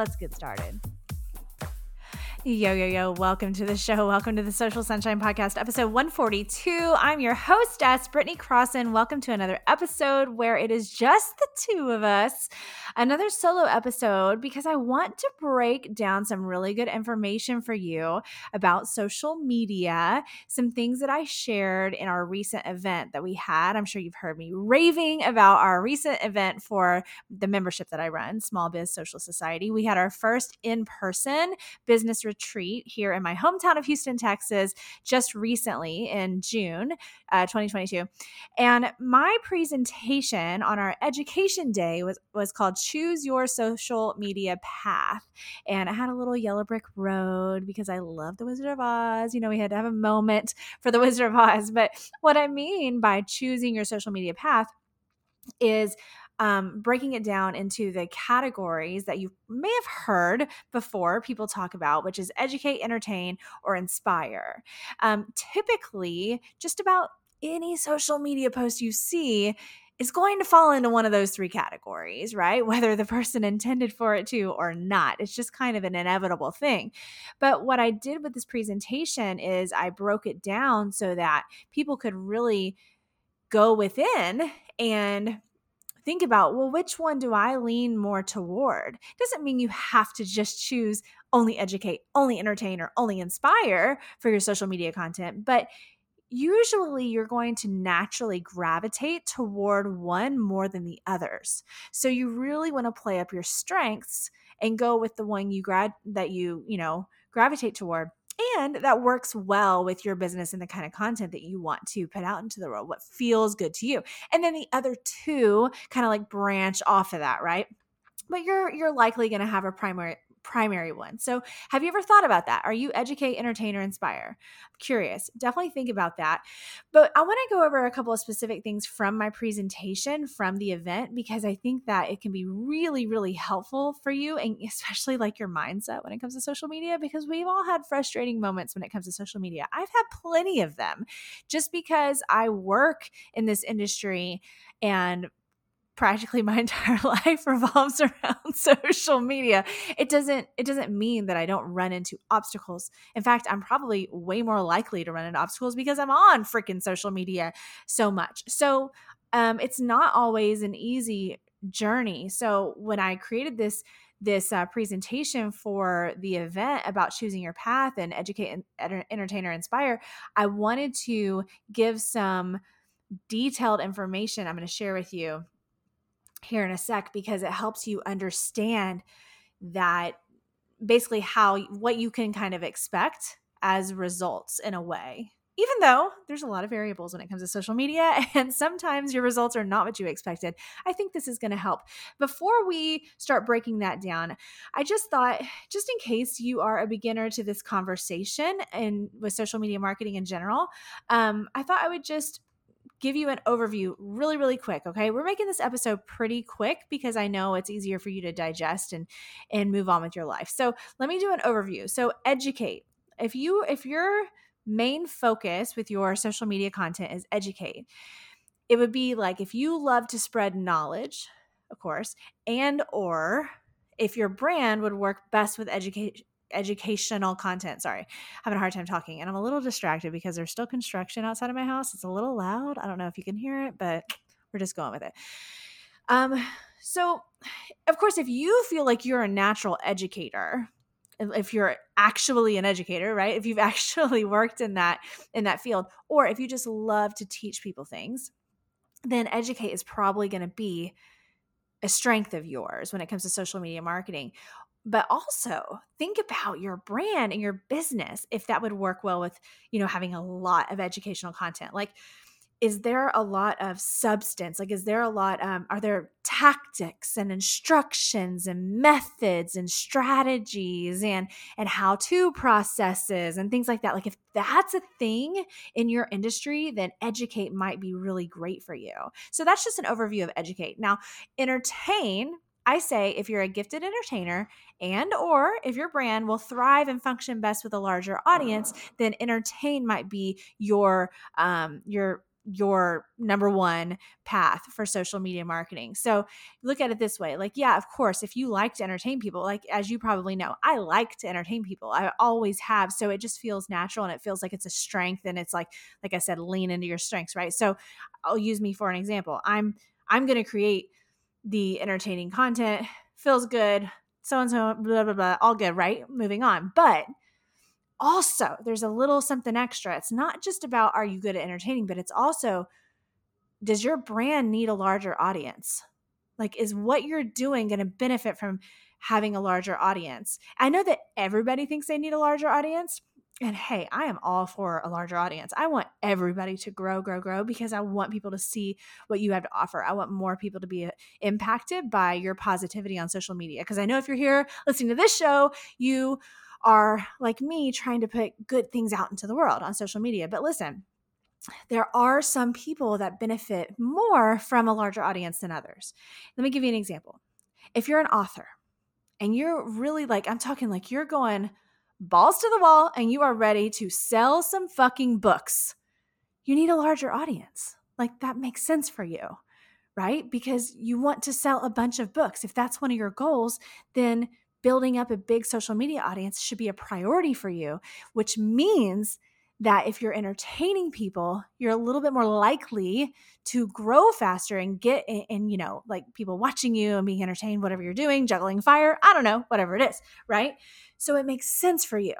Let's get started. Yo, yo, yo, welcome to the show. Welcome to the Social Sunshine Podcast, episode 142. I'm your hostess, Brittany Crossan. Welcome to another episode where it is just the two of us. Another solo episode because I want to break down some really good information for you about social media, some things that I shared in our recent event that we had. I'm sure you've heard me raving about our recent event for the membership that I run, Small Biz Social Society. We had our first in person business retreat here in my hometown of Houston, Texas, just recently in June uh, 2022. And my presentation on our education day was, was called Choose Your Social Media Path. And I had a little yellow brick road because I love the Wizard of Oz. You know, we had to have a moment for the Wizard of Oz. But what I mean by choosing your social media path is um, breaking it down into the categories that you may have heard before people talk about, which is educate, entertain, or inspire. Um, typically, just about any social media post you see is going to fall into one of those three categories, right? Whether the person intended for it to or not. It's just kind of an inevitable thing. But what I did with this presentation is I broke it down so that people could really go within and think about well which one do i lean more toward? Doesn't mean you have to just choose only educate only entertain or only inspire for your social media content but usually you're going to naturally gravitate toward one more than the others. So you really want to play up your strengths and go with the one you grad that you you know gravitate toward and that works well with your business and the kind of content that you want to put out into the world, what feels good to you. And then the other two kind of like branch off of that, right? But you're you're likely going to have a primary primary one. So, have you ever thought about that? Are you educate, entertain, or inspire? I'm curious. Definitely think about that. But I want to go over a couple of specific things from my presentation from the event because I think that it can be really, really helpful for you and especially like your mindset when it comes to social media because we've all had frustrating moments when it comes to social media. I've had plenty of them just because I work in this industry and practically my entire life revolves around social media. It doesn't it doesn't mean that i don't run into obstacles. In fact i'm probably way more likely to run into obstacles because i'm on freaking social media so much. So um, it's not always an easy journey. So when i created this this uh, presentation for the event about choosing your path and educate and entertain or inspire i wanted to give some detailed information i'm going to share with you here in a sec because it helps you understand that basically how what you can kind of expect as results in a way. Even though there's a lot of variables when it comes to social media and sometimes your results are not what you expected i think this is going to help. Before we start breaking that down i just thought just in case you are a beginner to this conversation and with social media marketing in general um, i thought i would just give you an overview really, really quick. Okay. We're making this episode pretty quick because I know it's easier for you to digest and and move on with your life. So let me do an overview. So educate. If you if your main focus with your social media content is educate, it would be like if you love to spread knowledge, of course, and or if your brand would work best with educate educational content. Sorry, having a hard time talking, and I'm a little distracted because there's still construction outside of my house. It's a little loud. I don't know if you can hear it, but we're just going with it. Um, so of course, if you feel like you're a natural educator, if you're actually an educator right if you've actually worked in that in that field or if you just love to teach people things then educate is probably going to be a strength of yours when it comes to social media marketing but also think about your brand and your business if that would work well with you know having a lot of educational content. Like is there a lot of substance? Like is there a lot um, are there tactics and instructions and methods and strategies and and how to processes and things like that? Like if that's a thing in your industry then educate might be really great for you. So that's just an overview of educate. Now entertain I say if you're a gifted entertainer and or if your brand will thrive and function best with a larger audience, then entertain might be your um your your number one path for social media marketing. So look at it this way. Like, yeah, of course, if you like to entertain people, like as you probably know, I like to entertain people. I always have. So it just feels natural and it feels like it's a strength. And it's like, like I said, lean into your strengths, right? So I'll use me for an example. I'm I'm gonna create the entertaining content, feels good, so and so, blah, blah, blah, all good, right? Moving on. But also there's a little something extra. It's not just about are you good at entertaining, but it's also does your brand need a larger audience? Like, is what you're doing going to benefit from having a larger audience? I know that everybody thinks they need a larger audience. And hey, I am all for a larger audience. I want everybody to grow, grow, grow because I want people to see what you have to offer. I want more people to be uh, impacted by your positivity on social media. Because I know if you're here listening to this show, you are like me trying to put good things out into the world on social media. But listen, there are some people that benefit more from a larger audience than others. Let me give you an example. If you're an author and you're really like, I'm talking like you're going balls to the wall and you are ready to sell some fucking books, you need a larger audience. Like that makes sense for you, right? Because you want to sell a bunch of books. If that's one of your goals, then building up a big social media audience should be a priority for you, which means that if you're entertaining people, you're a little bit more likely to grow faster and get in, in, you know, like people watching you and being entertained, whatever you're doing, juggling fire, I don't know, whatever it is, right? So it makes sense for you.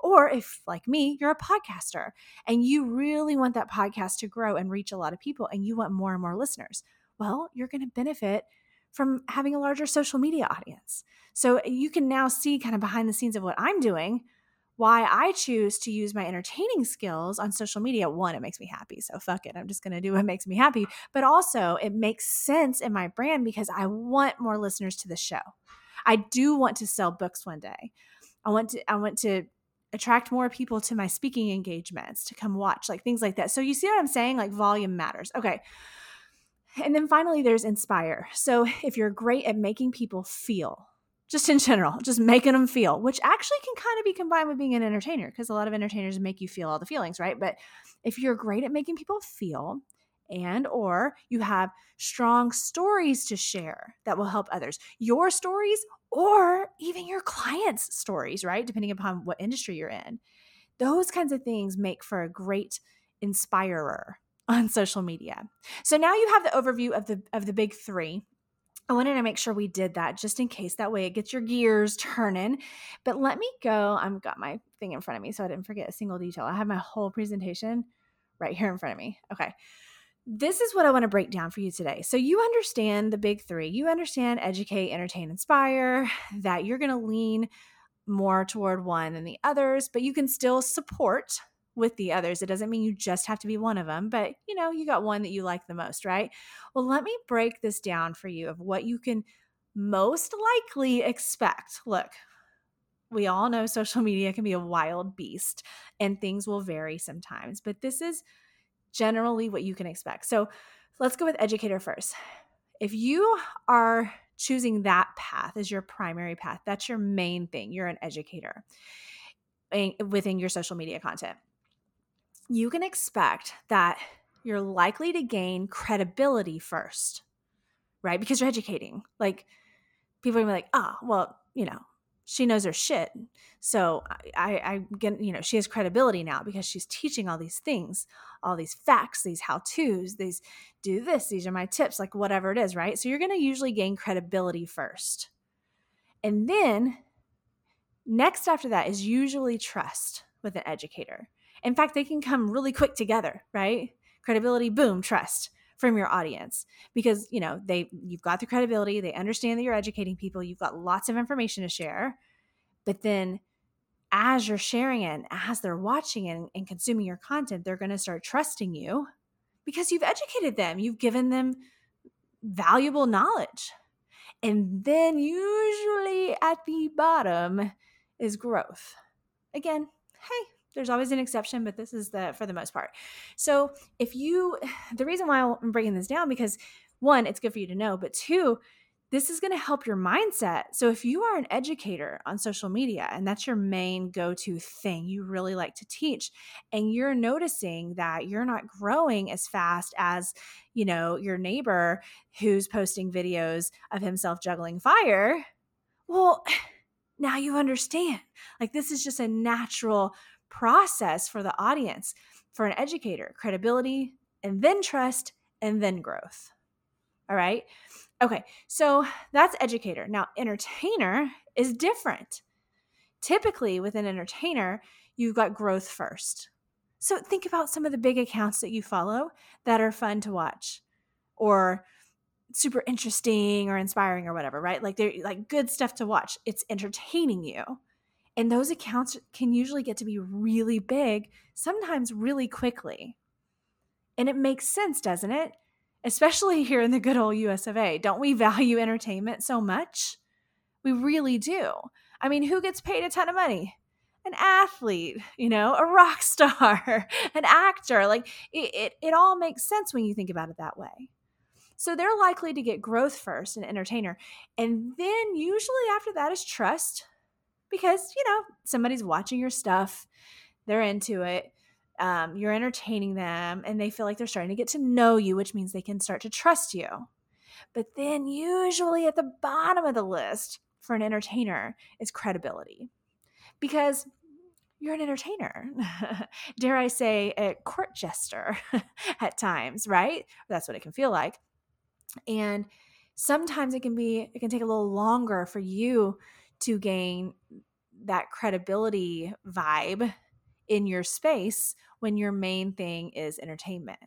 Or if, like me, you're a podcaster and you really want that podcast to grow and reach a lot of people and you want more and more listeners, well, you're going to benefit from having a larger social media audience. So you can now see kind of behind the scenes of what I'm doing, why I choose to use my entertaining skills on social media. One, it makes me happy. So fuck it. I'm just going to do what makes me happy. But also, it makes sense in my brand because I want more listeners to the show. I do want to sell books one day. I want to I want to attract more people to my speaking engagements to come watch, like things like that. So you see what I'm saying? Like volume matters. Okay. And then finally, there's inspire. So if you're great at making people feel, just in general, just making them feel, which actually can kind of be combined with being an entertainer because a lot of entertainers make you feel all the feelings, right? But if you're great at making people feel, and or you have strong stories to share that will help others your stories or even your clients stories right depending upon what industry you're in those kinds of things make for a great inspirer on social media. So now you have the overview of the of the big 3. I wanted to make sure we did that just in case that way it gets your gears turning. But let me go. I've got my thing in front of me so I didn't forget a single detail. I have my whole presentation right here in front of me. Okay. This is what I want to break down for you today. So, you understand the big three. You understand educate, entertain, inspire, that you're going to lean more toward one than the others, but you can still support with the others. It doesn't mean you just have to be one of them, but you know, you got one that you like the most, right? Well, let me break this down for you of what you can most likely expect. Look, we all know social media can be a wild beast and things will vary sometimes, but this is generally what you can expect. So let's go with educator first. If you are choosing that path as your primary path, that's your main thing, you're an educator within your social media content you can expect that you're likely to gain credibility first, right? Because you're educating. Like people are gonna be like, ah, oh, well, you know, she knows her shit. So I, I get, you know, she has credibility now because she's teaching all these things, all these facts, these how to's, these do this, these are my tips, like whatever it is, right? So you're to usually gain credibility first. And then next after that is usually trust with an educator. In fact, they can come really quick together, right? Credibility, boom, trust from your audience because you know they you've got the credibility they understand that you're educating people you've got lots of information to share but then as you're sharing it as they're watching and consuming your content they're going to start trusting you because you've educated them, you've given them valuable knowledge. And then, usually at the bottom, is growth. Again, hey, there's always an exception, but this is the for the most part. So, if you, the reason why I'm breaking this down because one, it's good for you to know, but two, this is going to help your mindset. So, if you are an educator on social media and that's your main go to thing you really like to teach, and you're noticing that you're not growing as fast as, you know, your neighbor who's posting videos of himself juggling fire, well, now you understand. Like, this is just a natural process for the audience, for an educator credibility, and then trust, and then growth. All right. Okay, so that's educator. Now, entertainer is different. Typically, with an entertainer, you've got growth first. So think about some of the big accounts that you follow that are fun to watch or super interesting or inspiring or whatever, right? Like they're like good stuff to watch. It's entertaining you. And those accounts can usually get to be really big, sometimes really quickly. And it makes sense, doesn't it? especially here in the good old US of A. Don't we value entertainment so much? We really do. I mean, who gets paid a ton of money? An athlete, you know, a rock star, an actor. Like it, it, it all makes sense when you think about it that way. So they're likely to get growth first, an entertainer. And then usually after that is trust because, you know, somebody's watching your stuff, they're into it um, you're entertaining them and they feel like they're starting to get to know you, which means they can start to trust you. But then, usually at the bottom of the list for an entertainer is credibility because you're an entertainer. Dare I say, a court jester at times, right? That's what it can feel like. And sometimes it can be, it can take a little longer for you to gain that credibility vibe in your space when your main thing is entertainment.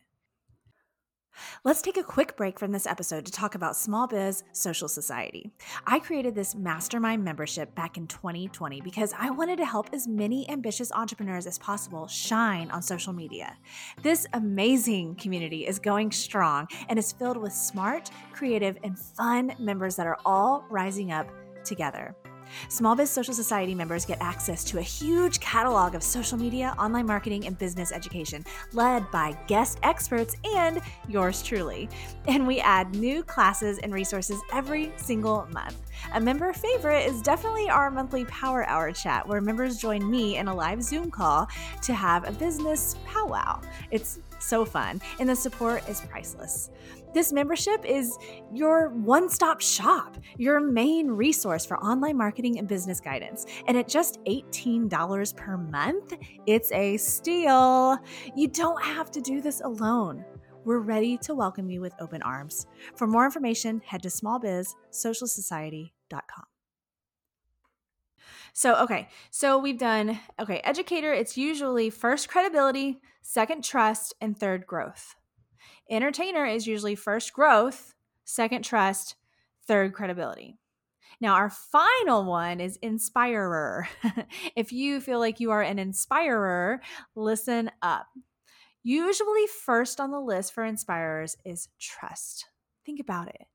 Let's take a quick break from this episode to talk about Small Biz Social Society. I created this mastermind membership back in 2020 because I wanted to help as many ambitious entrepreneurs as possible shine on social media. This amazing community is going strong and is filled with smart, creative, and fun members that are all rising up together. Small Biz Social Society members get access to a huge catalog of social media, online marketing, and business education led by guest experts and yours truly. And we add new classes and resources every single month. A member favorite is definitely our monthly Power Hour chat, where members join me in a live Zoom call to have a business powwow. It's so fun, and the support is priceless. This membership is your one stop shop, your main resource for online marketing and business guidance. And at just $18 per month, it's a steal. You don't have to do this alone. We're ready to welcome you with open arms. For more information, head to smallbizsocialsociety.com. So, okay, so we've done, okay, educator, it's usually first credibility, second trust, and third growth. Entertainer is usually first growth, second trust, third credibility. Now, our final one is inspirer. if you feel like you are an inspirer, listen up. Usually, first on the list for inspirers is trust. Think about it.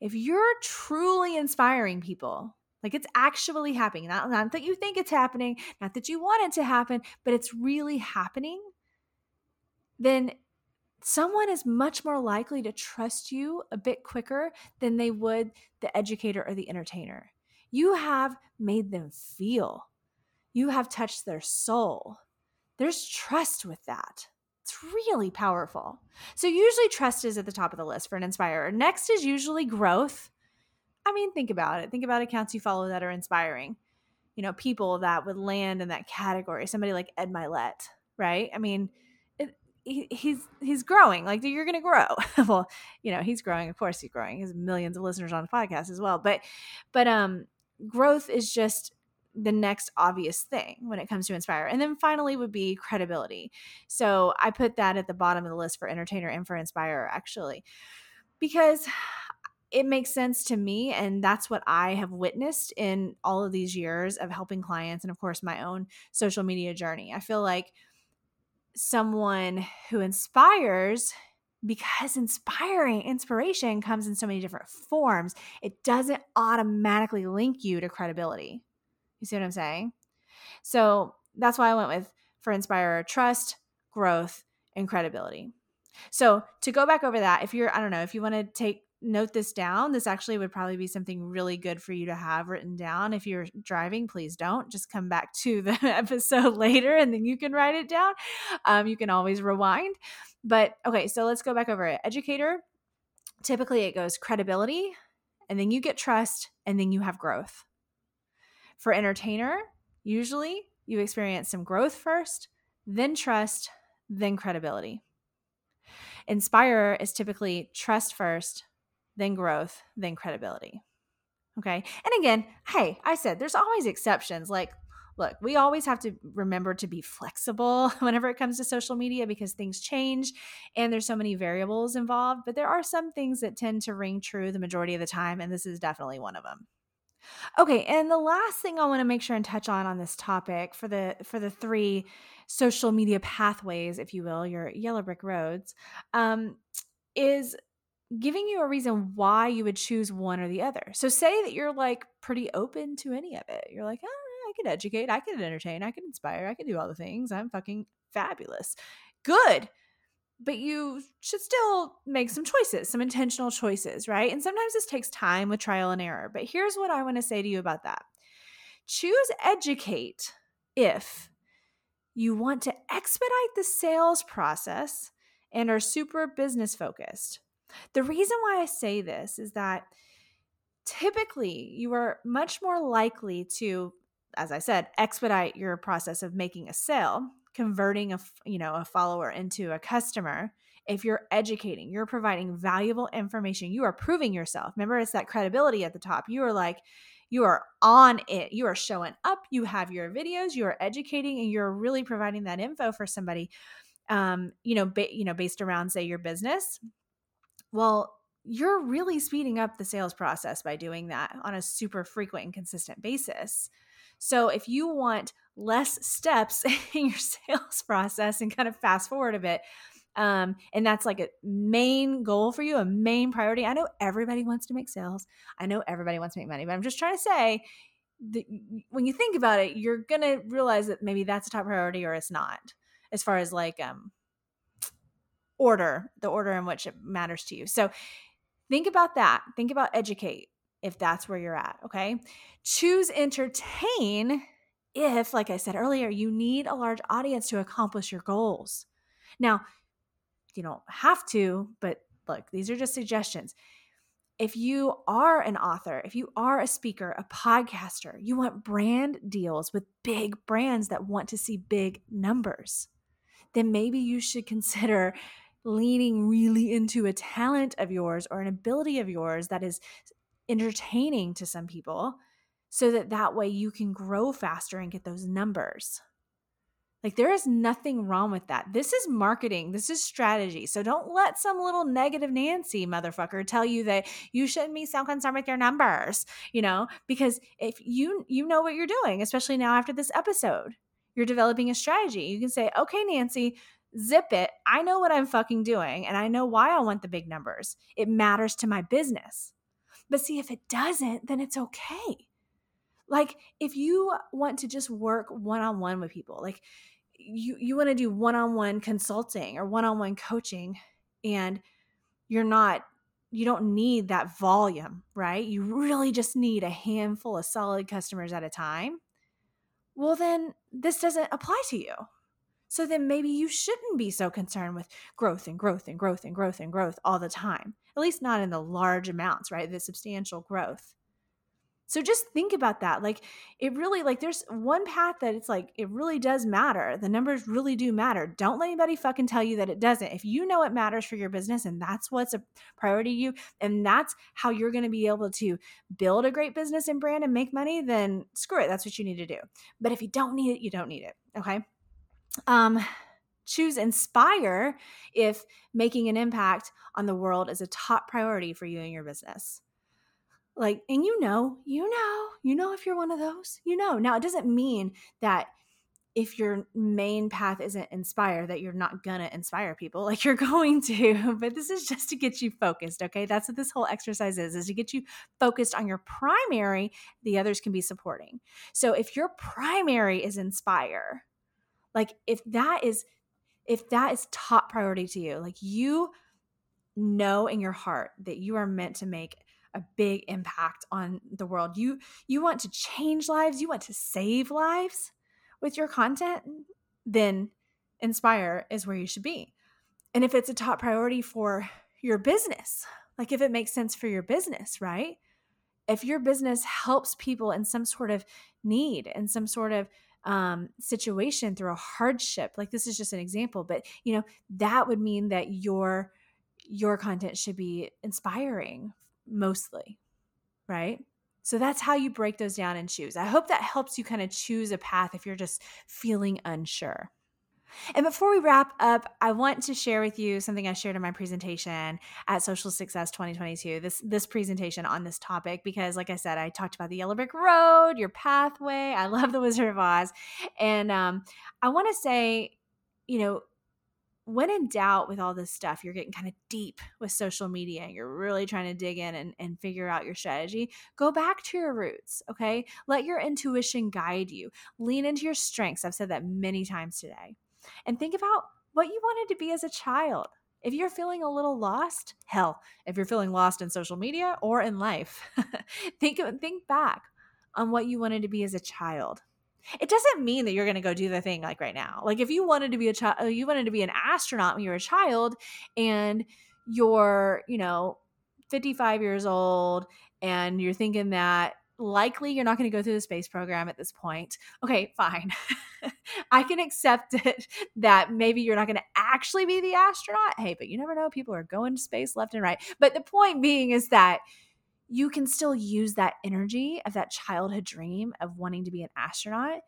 If you're truly inspiring people, like it's actually happening, not, not that you think it's happening, not that you want it to happen, but it's really happening, then someone is much more likely to trust you a bit quicker than they would the educator or the entertainer. You have made them feel, you have touched their soul. There's trust with that. It's really powerful. So, usually, trust is at the top of the list for an inspirer. Next is usually growth. I mean, think about it. Think about accounts you follow that are inspiring. You know, people that would land in that category. Somebody like Ed Mylett, right? I mean, he, he's he's growing like you're gonna grow well you know he's growing of course he's growing he has millions of listeners on the podcast as well but but um growth is just the next obvious thing when it comes to inspire and then finally would be credibility so i put that at the bottom of the list for entertainer and for inspire actually because it makes sense to me and that's what i have witnessed in all of these years of helping clients and of course my own social media journey i feel like someone who inspires because inspiring inspiration comes in so many different forms, it doesn't automatically link you to credibility. You see what I'm saying? So that's why I went with for Inspire trust, growth, and credibility. So to go back over that, if you're, I don't know, if you want to take note this down, this actually would probably be something really good for you to have written down. If you're driving, please don't. Just come back to the episode later and then you can write it down. Um, you can always rewind. But okay, so let's go back over it. Educator, typically it goes credibility, and then you get trust, and then you have growth. For entertainer, usually you experience some growth first, then trust, then credibility. Inspire is typically trust first, then growth, then credibility. Okay. And again, hey, I said there's always exceptions. Like, look, we always have to remember to be flexible whenever it comes to social media because things change and there's so many variables involved. But there are some things that tend to ring true the majority of the time. And this is definitely one of them. Okay, and the last thing I want to make sure and touch on on this topic for the for the three social media pathways, if you will, your yellow brick roads, um, is giving you a reason why you would choose one or the other. So say that you're like pretty open to any of it. You're like, oh, I can educate, I can entertain, I can inspire, I can do all the things. I'm fucking fabulous. Good. But you should still make some choices, some intentional choices, right? And sometimes this takes time with trial and error. But here's what I want to say to you about that choose educate if you want to expedite the sales process and are super business focused the reason why I say this is that typically you are much more likely to as I said, expedite your process of making a sale, converting a, you know, a follower into a customer. If you're educating, you're providing valuable information, you are proving yourself. Remember, it's that credibility at the top. You are like, you are on it. You are showing up. You have your videos. You are educating, and you're really providing that info for somebody. Um, you know, ba- you know, based around say your business, well, you're really speeding up the sales process by doing that on a super frequent and consistent basis. So if you want less steps in your sales process and kind of fast forward a bit, um, and that's like a main goal for you, a main priority. I know everybody wants to make sales. I know everybody wants to make money, but I'm just trying to say that when you think about it, you're gonna realize that maybe that's a top priority or it's not, as far as like um order, the order in which it matters to you. So think about that. Think about educate if that's where you're at. Okay. Choose entertain if, like I said earlier, you need a large audience to accomplish your goals. Now, you don't have to, but look, these are just suggestions. If you are an author, if you are a speaker, a podcaster, you want brand deals with big brands that want to see big numbers, then maybe you should consider leaning really into a talent of yours or an ability of yours that is entertaining to some people so that that way you can grow faster and get those numbers. Like there is nothing wrong with that. This is marketing. This is strategy. So don't let some little negative Nancy motherfucker tell you that you shouldn't be so concerned with your numbers, you know, because if you you know what you're doing, especially now after this episode, you're developing a strategy. You can say, "Okay, Nancy, zip it. I know what I'm fucking doing and I know why I want the big numbers. It matters to my business. But see, if it doesn't, then it's okay. Like if you want to just work one on one with people, like you, you want to do one on one consulting or one on one coaching, and you're not, you don't need that volume, right? You really just need a handful of solid customers at a time. Well, then this doesn't apply to you so then maybe you shouldn't be so concerned with growth and growth and growth and growth and growth all the time, at least not in the large amounts, right? The substantial growth. So just think about that. Like it really like there's one path that it's like it really does matter. The numbers really do matter. Don't let anybody fucking tell you that it doesn't. If you know it matters for your business and that's what's a priority to you and that's how you're going to be able to build a great business and brand and make money, then screw it. That's what you need to do. But if you don't need it, you don't need it. Okay? Um, choose inspire if making an impact on the world is a top priority for you and your business. Like, and you know, you know, you know if you're one of those, you know. Now, it doesn't mean that if your main path isn't inspire that you're not gonna inspire people like you're going to but this is just to get you focused okay that's what this whole exercise is is to get you focused on your primary the others can be supporting so if your primary is inspire like if that is if that is top priority to you like you know in your heart that you are meant to make a big impact on the world you you want to change lives you want to save lives with your content, then Inspire is where you should be. And if it's a top priority for your business, like if it makes sense for your business, right? If your business helps people in some sort of need in some sort of um, situation through a hardship, like this is just an example, but you know that would mean that your your content should be inspiring mostly, right? So that's how you break those down and choose. I hope that helps you kind of choose a path if you're just feeling unsure. And before we wrap up, I want to share with you something I shared in my presentation at Social Success 2022. This this presentation on this topic because like I said, I talked about the yellow brick road, your pathway. I love the Wizard of Oz. And um, I want to say, you know, when in doubt with all this stuff, you're getting kind of deep with social media and you're really trying to dig in and, and figure out your strategy, go back to your roots, okay? Let your intuition guide you. Lean into your strengths. I've said that many times today. And think about what you wanted to be as a child. If you're feeling a little lost, hell, if you're feeling lost in social media or in life, think think back on what you wanted to be as a child it doesn't mean that you're going to go do the thing like right now. Like if you wanted to be a child, uh, you wanted to be an astronaut when you were a child and you're, you know, 55 years old and you're thinking that likely you're not going to go through the space program at this point. Okay, fine. I can accept it that maybe you're not going to actually be the astronaut. Hey, but you never know. People are going to space left and right. But the point being is that you can still use that energy of that childhood dream of wanting to be an astronaut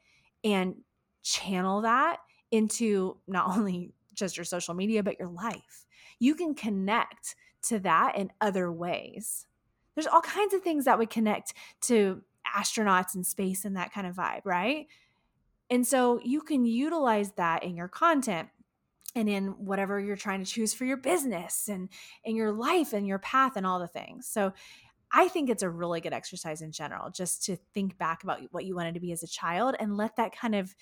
and channel that into not only just your social media, but your life. You can connect to that in other ways. There's all kinds of things that would connect to astronauts and space and that kind of vibe, right? And so you can utilize that in your content and in whatever you're trying to choose for your business and in your life and your path and all the things. So I think it's a really good exercise in general, just to think back about what you wanted to be as a child and let that kind of,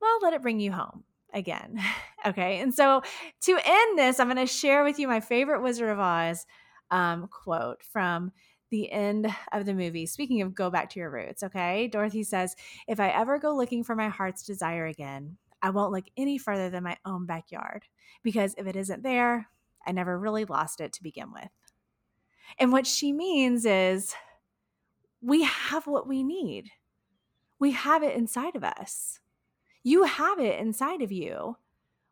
well, let it bring you home again. okay. And so to end this, I'm going to share with you my favorite Wizard of Oz um, quote from the end of the movie. Speaking of go back to your roots, okay? Dorothy says, If I ever go looking for my heart's desire again, I won't look any further than my own backyard because if it isn't there, I never really lost it to begin with. And what she means is we have what we need. We have it inside of us. You have it inside of you,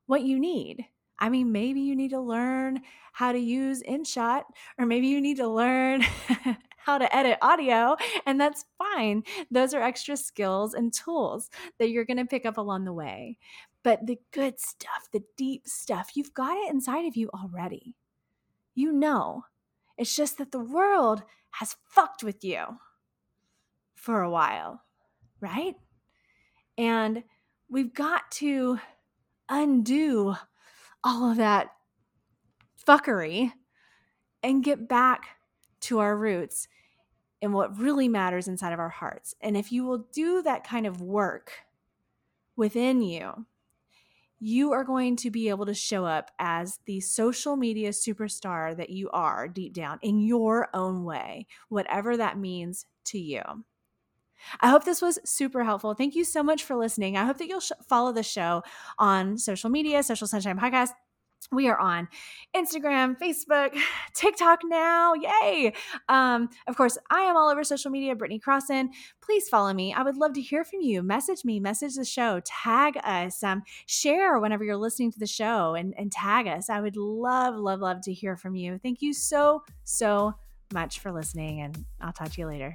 what you need. I mean, maybe you need to learn how to use InShot, or maybe you need to learn how to edit audio, and that's fine. Those are extra skills and tools that you're going to pick up along the way. But the good stuff, the deep stuff, you've got it inside of you already. You know. It's just that the world has fucked with you for a while, right? And we've got to undo all of that fuckery and get back to our roots and what really matters inside of our hearts. And if you will do that kind of work within you, you are going to be able to show up as the social media superstar that you are deep down in your own way, whatever that means to you. I hope this was super helpful. Thank you so much for listening. I hope that you'll sh- follow the show on social media, Social Sunshine Podcast, we are on Instagram, Facebook, TikTok now. Yay. Um, of course, I am all over social media, Brittany Crossan. Please follow me. I would love to hear from you. Message me, message the show, tag us, um, share whenever you're listening to the show and, and tag us. I would love, love, love to hear from you. Thank you so, so much for listening, and I'll talk to you later.